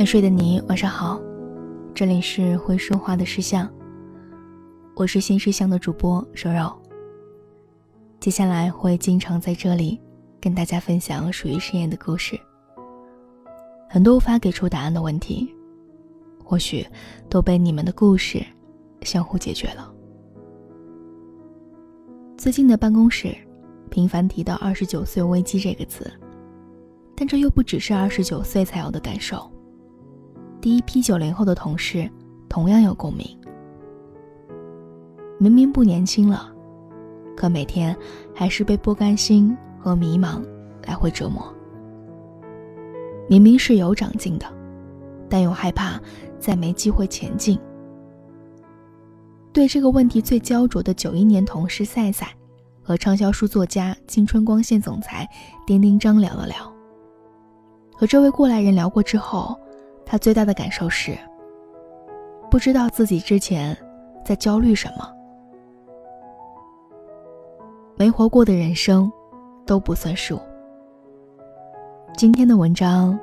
安睡的你晚上好，这里是会说话的事项，我是新事项的主播柔柔。接下来会经常在这里跟大家分享属于深夜的故事，很多无法给出答案的问题，或许都被你们的故事相互解决了。最近的办公室频繁提到“二十九岁危机”这个词，但这又不只是二十九岁才有的感受。第一批九零后的同事同样有共鸣。明明不年轻了，可每天还是被不甘心和迷茫来回折磨。明明是有长进的，但又害怕再没机会前进。对这个问题最焦灼的九一年同事赛赛，和畅销书作家、青春光线总裁丁丁张聊了聊。和这位过来人聊过之后，他最大的感受是：不知道自己之前在焦虑什么。没活过的人生，都不算数。今天的文章，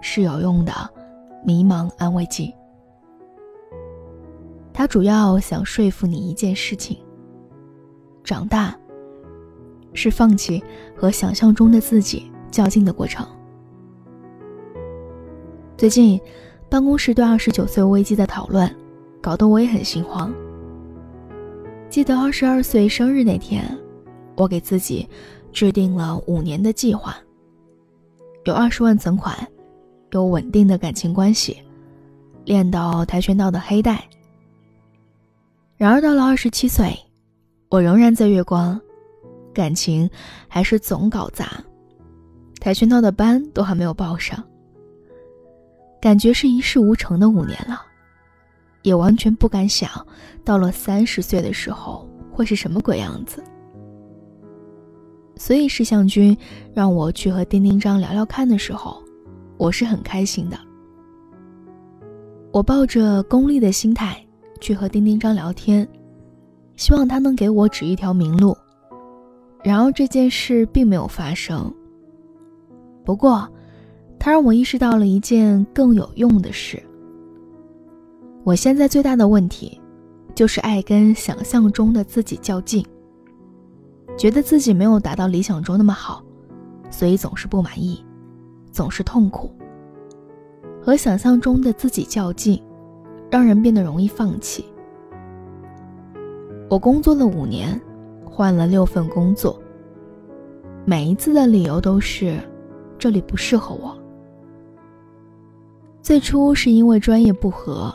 是有用的迷茫安慰剂。他主要想说服你一件事情：长大是放弃和想象中的自己较劲的过程。最近，办公室对二十九岁危机的讨论，搞得我也很心慌。记得二十二岁生日那天，我给自己制定了五年的计划：有二十万存款，有稳定的感情关系，练到跆拳道的黑带。然而到了二十七岁，我仍然在月光，感情还是总搞砸，跆拳道的班都还没有报上。感觉是一事无成的五年了，也完全不敢想，到了三十岁的时候会是什么鬼样子。所以石向君让我去和丁丁张聊聊看的时候，我是很开心的。我抱着功利的心态。去和丁丁张聊天，希望他能给我指一条明路。然而这件事并没有发生。不过，他让我意识到了一件更有用的事。我现在最大的问题，就是爱跟想象中的自己较劲，觉得自己没有达到理想中那么好，所以总是不满意，总是痛苦。和想象中的自己较劲。让人变得容易放弃。我工作了五年，换了六份工作。每一次的理由都是，这里不适合我。最初是因为专业不合，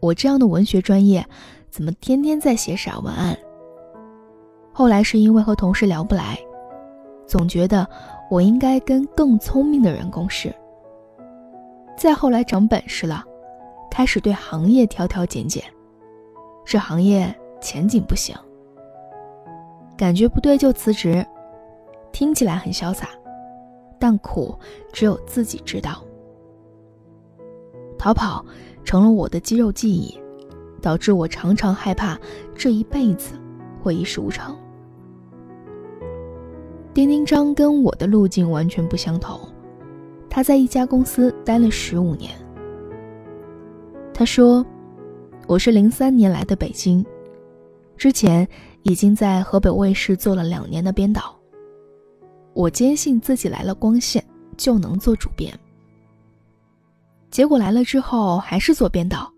我这样的文学专业，怎么天天在写傻文案？后来是因为和同事聊不来，总觉得我应该跟更聪明的人共事。再后来长本事了。开始对行业挑挑拣拣，这行业前景不行，感觉不对就辞职，听起来很潇洒，但苦只有自己知道。逃跑成了我的肌肉记忆，导致我常常害怕这一辈子会一事无成。丁丁张跟我的路径完全不相同，他在一家公司待了十五年。他说：“我是零三年来的北京，之前已经在河北卫视做了两年的编导。我坚信自己来了光线就能做主编。结果来了之后还是做编导，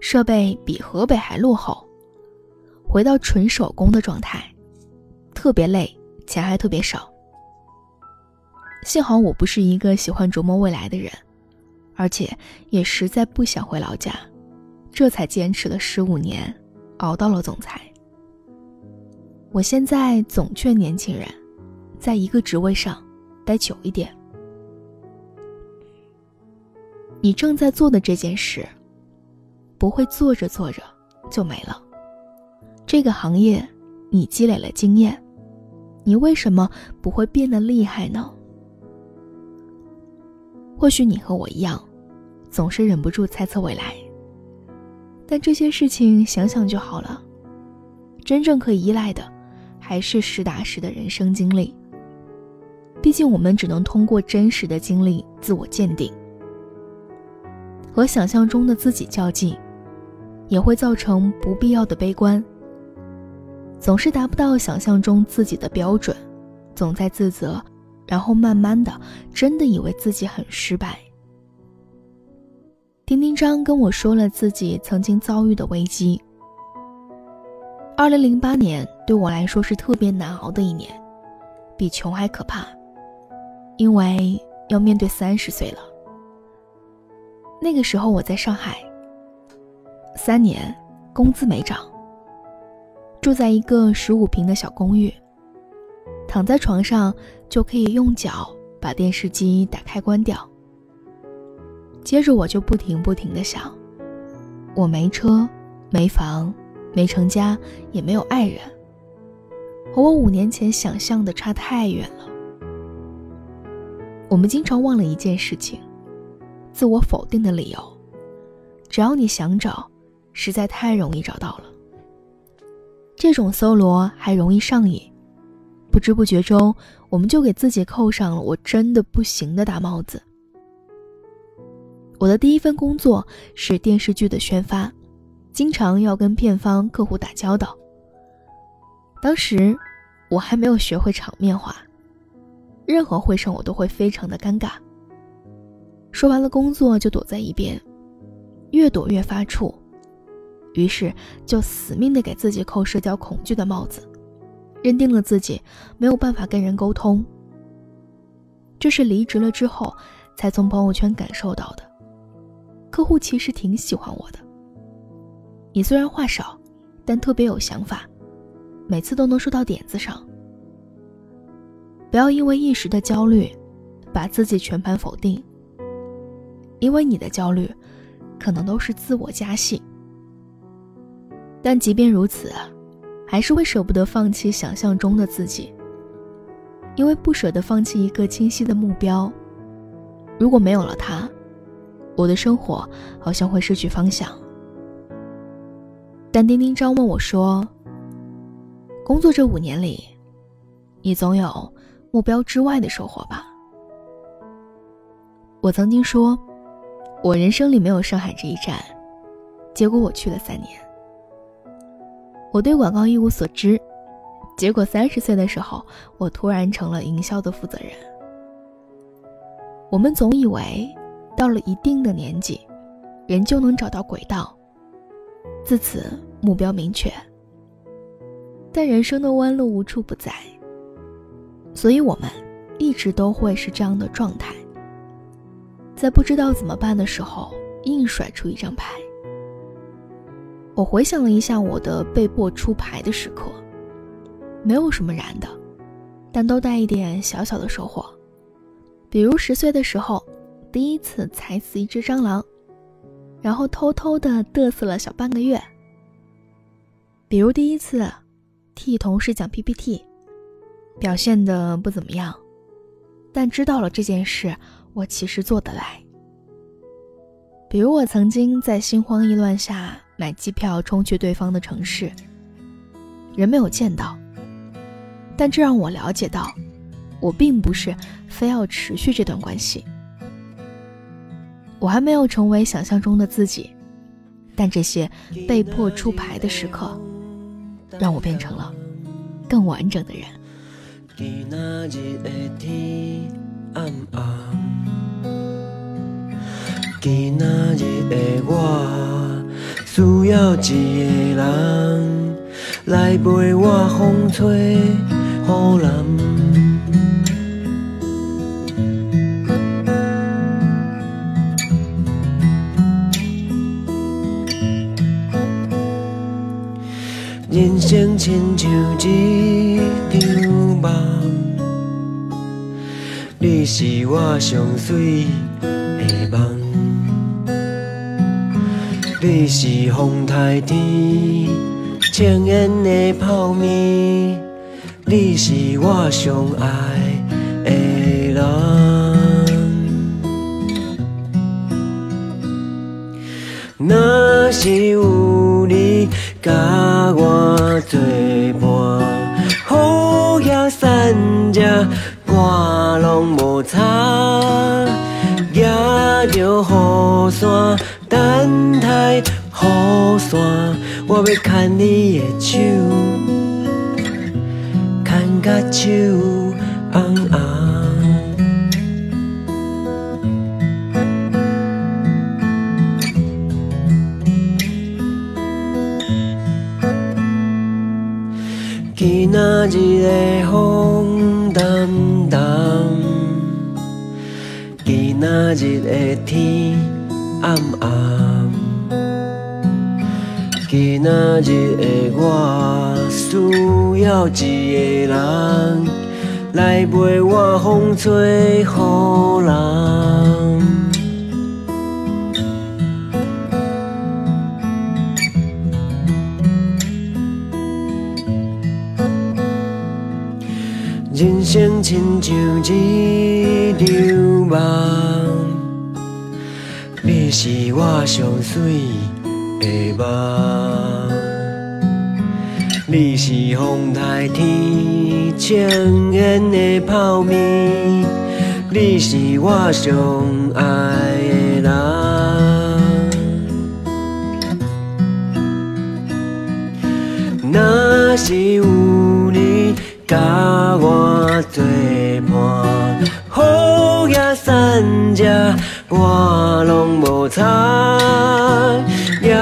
设备比河北还落后，回到纯手工的状态，特别累，钱还特别少。幸好我不是一个喜欢琢磨未来的人。”而且也实在不想回老家，这才坚持了十五年，熬到了总裁。我现在总劝年轻人，在一个职位上待久一点。你正在做的这件事，不会做着做着就没了。这个行业，你积累了经验，你为什么不会变得厉害呢？或许你和我一样。总是忍不住猜测未来，但这些事情想想就好了。真正可以依赖的，还是实打实的人生经历。毕竟我们只能通过真实的经历自我鉴定。和想象中的自己较劲，也会造成不必要的悲观。总是达不到想象中自己的标准，总在自责，然后慢慢的真的以为自己很失败。丁丁张跟我说了自己曾经遭遇的危机。二零零八年对我来说是特别难熬的一年，比穷还可怕，因为要面对三十岁了。那个时候我在上海，三年工资没涨。住在一个十五平的小公寓，躺在床上就可以用脚把电视机打开关掉。接着我就不停不停的想，我没车，没房，没成家，也没有爱人，和我五年前想象的差太远了。我们经常忘了一件事情，自我否定的理由，只要你想找，实在太容易找到了。这种搜罗还容易上瘾，不知不觉中，我们就给自己扣上了“我真的不行”的大帽子。我的第一份工作是电视剧的宣发，经常要跟片方客户打交道。当时我还没有学会场面话，任何会上我都会非常的尴尬。说完了工作就躲在一边，越躲越发怵。于是就死命的给自己扣社交恐惧的帽子，认定了自己没有办法跟人沟通。这是离职了之后才从朋友圈感受到的。客户其实挺喜欢我的，你虽然话少，但特别有想法，每次都能说到点子上。不要因为一时的焦虑，把自己全盘否定，因为你的焦虑，可能都是自我加戏。但即便如此，还是会舍不得放弃想象中的自己，因为不舍得放弃一个清晰的目标。如果没有了他，我的生活好像会失去方向。但丁丁张问我说：“工作这五年里，你总有目标之外的收获吧？”我曾经说，我人生里没有上海这一站，结果我去了三年。我对广告一无所知，结果三十岁的时候，我突然成了营销的负责人。我们总以为到了一定的年纪，人就能找到轨道，自此目标明确。但人生的弯路无处不在，所以我们一直都会是这样的状态，在不知道怎么办的时候，硬甩出一张牌。我回想了一下我的被迫出牌的时刻，没有什么燃的，但都带一点小小的收获。比如十岁的时候，第一次踩死一只蟑螂，然后偷偷的嘚瑟了小半个月；比如第一次替同事讲 PPT，表现的不怎么样，但知道了这件事，我其实做得来。比如我曾经在心慌意乱下。买机票冲去对方的城市，人没有见到，但这让我了解到，我并不是非要持续这段关系。我还没有成为想象中的自己，但这些被迫出牌的时刻，让我变成了更完整的人。暗暗，今仔日的我需要一个人来陪我风吹雨淋。人生亲像一场梦，你是我上水的梦。你是风台天，青烟的泡面，你是我上爱的人。若是有你甲我作伴，我，拢无差，也。着雨伞，等待雨伞，我要牵你的手，牵甲手红红。今仔日的风淡淡，那日的天暗暗，今仔日的我需要一个人来陪我风吹雨淋。人生亲像一场梦，我上水的梦，你是风台天青烟的泡面，你是我上爱的人，若是有你。甲我作伴，雨也散，我拢无差。也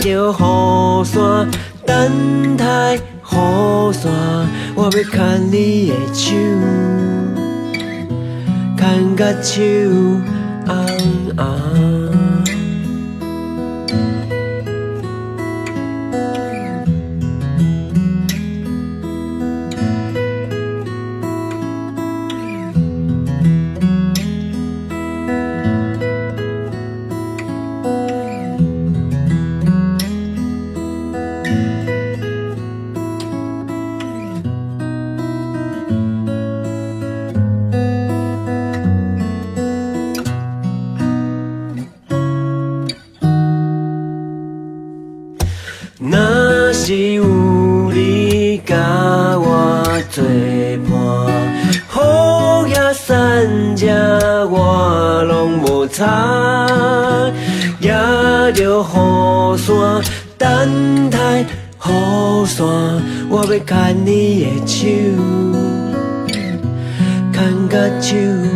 着雨伞，等待雨伞，我要牵你的手，牵甲手红红。无差。也着雨伞，等待雨伞，我要牵你的手，牵甲手。